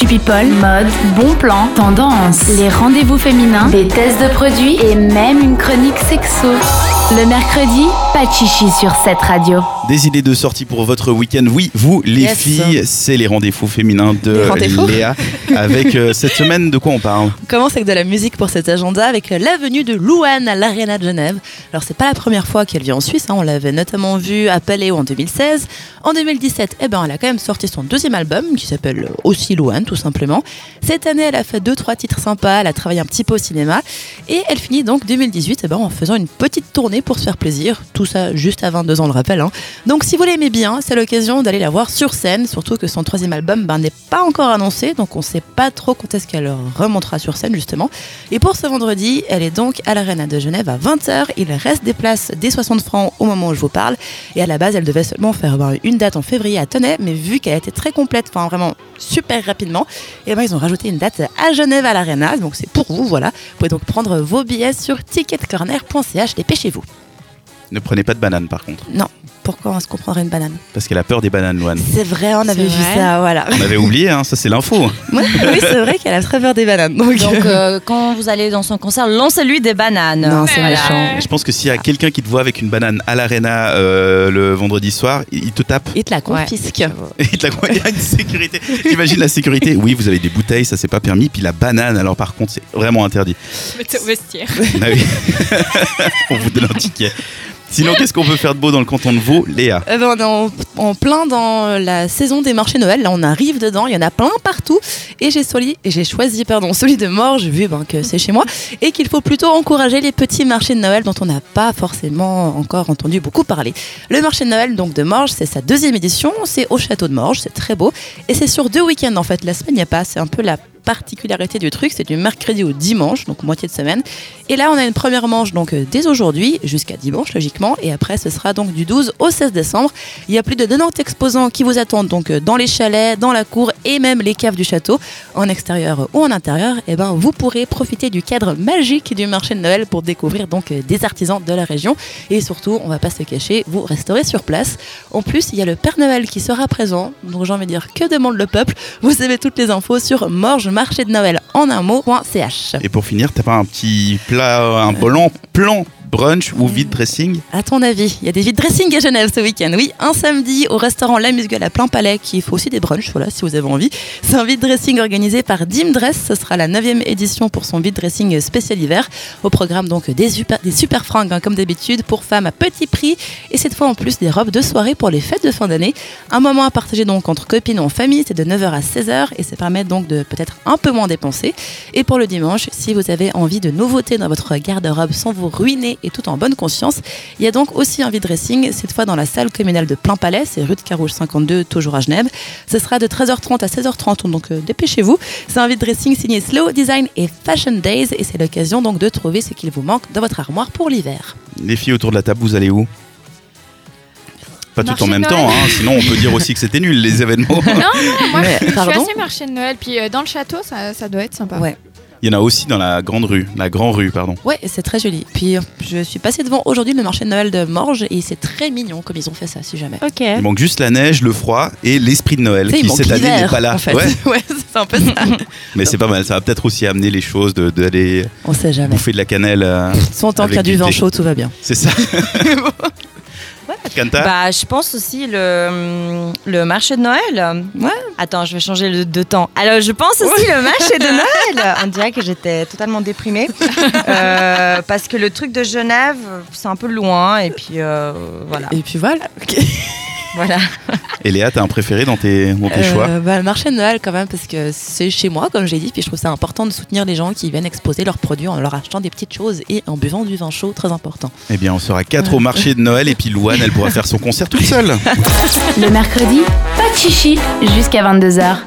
Actu mode, bon plan, tendance, les rendez-vous féminins, des tests de produits et même une chronique sexo. Le mercredi, pas de chichi sur cette radio. Des idées de sortie pour votre week-end. Oui, vous, les Yes. filles, c'est les rendez-vous féminins de Léa. Avec euh, cette semaine, de quoi on parle On commence avec de la musique pour cet agenda avec la venue de Louane à l'Arena de Genève. Alors c'est pas la première fois qu'elle vient en Suisse, hein, on l'avait notamment vue à Paléo en 2016. En 2017, eh ben, elle a quand même sorti son deuxième album qui s'appelle aussi Louane tout simplement. Cette année, elle a fait deux trois titres sympas, elle a travaillé un petit peu au cinéma et elle finit donc 2018 eh ben, en faisant une petite tournée pour se faire plaisir. Tout ça juste à 22 ans, le rappel. hein. Donc si vous l'aimez bien, c'est l'occasion d'aller la voir sur scène, surtout que son troisième album ben, n'est pas encore annoncé, donc on sait pas trop quand est-ce qu'elle remontera sur scène justement. Et pour ce vendredi, elle est donc à l'Arena de Genève à 20h. Il reste des places dès 60 francs au moment où je vous parle. Et à la base, elle devait seulement faire ben, une date en février à Tenay, mais vu qu'elle était très complète, enfin vraiment super rapidement, et ben, ils ont rajouté une date à Genève à l'Arena. Donc c'est pour vous, voilà. Vous pouvez donc prendre vos billets sur ticketcorner.ch. Dépêchez-vous. Ne prenez pas de banane par contre, Non, pourquoi est-ce qu'on prendrait une banane parce qu'elle a peur des bananes, Loane. C'est vrai, on avait vu vrai. ça, voilà. On avait oublié, hein, ça c'est l'info. Ouais, oui, c'est vrai qu'elle a très peur des bananes. Donc, Donc, euh, quand vous allez dans son concert, lancez-lui des bananes. Non, c'est Voilà. méchant. Je pense que s'il y a quelqu'un qui te voit avec une banane à l'arena euh, le vendredi soir, il te tape. il te la confisque. Il te la- il y a une sécurité. T'imagines la sécurité Oui, vous avez des bouteilles, ça c'est pas permis. Puis la banane, alors par contre, c'est vraiment interdit. Mettez au vestiaire. Ah oui. On vous donne un ticket. Sinon, qu'est-ce qu'on peut faire de beau dans le canton de Vaud, Léa Eh ben, on est en, plein dans la saison des marchés Noël. Là, on arrive dedans. Il y en a plein partout. Et j'ai et j'ai choisi pardon, celui de Morges, vu ben, que c'est chez moi. Et qu'il faut plutôt encourager les petits marchés de Noël dont on n'a pas forcément encore entendu beaucoup parler. Le marché de Noël donc, de Morges, c'est sa deuxième édition. C'est au château de Morges. C'est très beau. Et c'est sur deux week-ends en fait. La semaine, n'y a pas. C'est un peu la particularité du truc, c'est du mercredi au dimanche, donc moitié de semaine. Et là, on a une première manche donc euh, dès aujourd'hui jusqu'à dimanche logiquement, et après ce sera donc du 12 au 16 décembre. Il y a plus de 90 exposants qui vous attendent donc euh, dans les chalets, dans la cour et même les caves du château, en extérieur ou en intérieur. Et ben vous pourrez profiter du cadre magique du marché de Noël pour découvrir donc euh, des artisans de la région et surtout, on va pas se cacher, vous resterez sur place. En plus, il y a le Père Noël qui sera présent, donc j'ai envie de dire que demande le peuple. Vous avez toutes les infos sur Morges Marché de Noël en un mot.ch. Et pour finir, t'as pas un petit plat, un plan, plan brunch ou vide dressing À ton avis, il y a des vides dressing à Genève ce week-end. Oui, un samedi au restaurant La Musgueule à plein palais qui fait aussi des brunchs, voilà, si vous avez envie. C'est un vide dressing organisé par Dim Dress. Ce sera la 9 édition pour son vide dressing spécial hiver. Au programme donc des super, des super fringues hein, comme d'habitude pour femmes à petit prix et cette fois en plus des robes de soirée pour les fêtes de fin d'année. Un moment à partager donc entre copines ou en famille, c'est de 9h à 16h et ça permet donc de peut-être un peu moins dépenser. Et pour le dimanche, si vous avez envie de nouveautés dans votre garde-robe sans vous ruiner et tout en bonne conscience, il y a donc aussi un vide dressing, cette fois dans la salle communale de Plein Palais, c'est rue de Carouge 52, toujours à Genève. Ce sera de 13h30 à 16h30, donc euh, dépêchez-vous. C'est un vide dressing signé Slow Design et Fashion Days et c'est l'occasion donc de trouver ce qu'il vous manque dans votre armoire pour l'hiver. Les filles autour de la table, vous allez où? Pas tout en même Noël. temps, hein, sinon on peut dire aussi que c'était nul les événements. Non, non, moi Mais, je suis assez marché de Noël. Puis euh, dans le château, ça, ça doit être sympa. Ouais. Il y en a aussi dans la grande rue, la grande rue, pardon. Ouais, c'est très joli. Puis euh, je suis passée devant aujourd'hui le marché de Noël de Morges et c'est très mignon comme ils ont fait ça, si jamais. Ok. Il manque juste la neige, le froid et l'esprit de Noël qui cette année n'est pas là. en fait. Ouais, Ouais, c'est un peu ça. mais c'est pas mal. Ça va peut-être aussi amener les choses de- d'aller On sait jamais. bouffer de la cannelle. euh, Son tant qu'il y a du vin chaud, tout va bien. c'est ça. Kanta Bah, je pense aussi le, le marché de Noël. Ouais. Attends, je vais changer le, de temps. Alors, je pense aussi le marché de Noël. On dirait que j'étais totalement déprimée. Euh, parce que le truc de Genève, c'est un peu loin. Et puis, euh, voilà. Et puis voilà. voilà. Et Léa, t'as un préféré dans tes, dans tes Euh, choix bah, le marché de Noël quand même parce que c'est chez moi comme j'ai dit puis je trouve ça important de soutenir les gens qui viennent exposer leurs produits en leur achetant des petites choses et en buvant du vin chaud très important. Eh bien, on sera quatre au marché de Noël et puis Louane, elle pourra faire son concert toute seule. Le mercredi, pas de chichi jusqu'à 22h.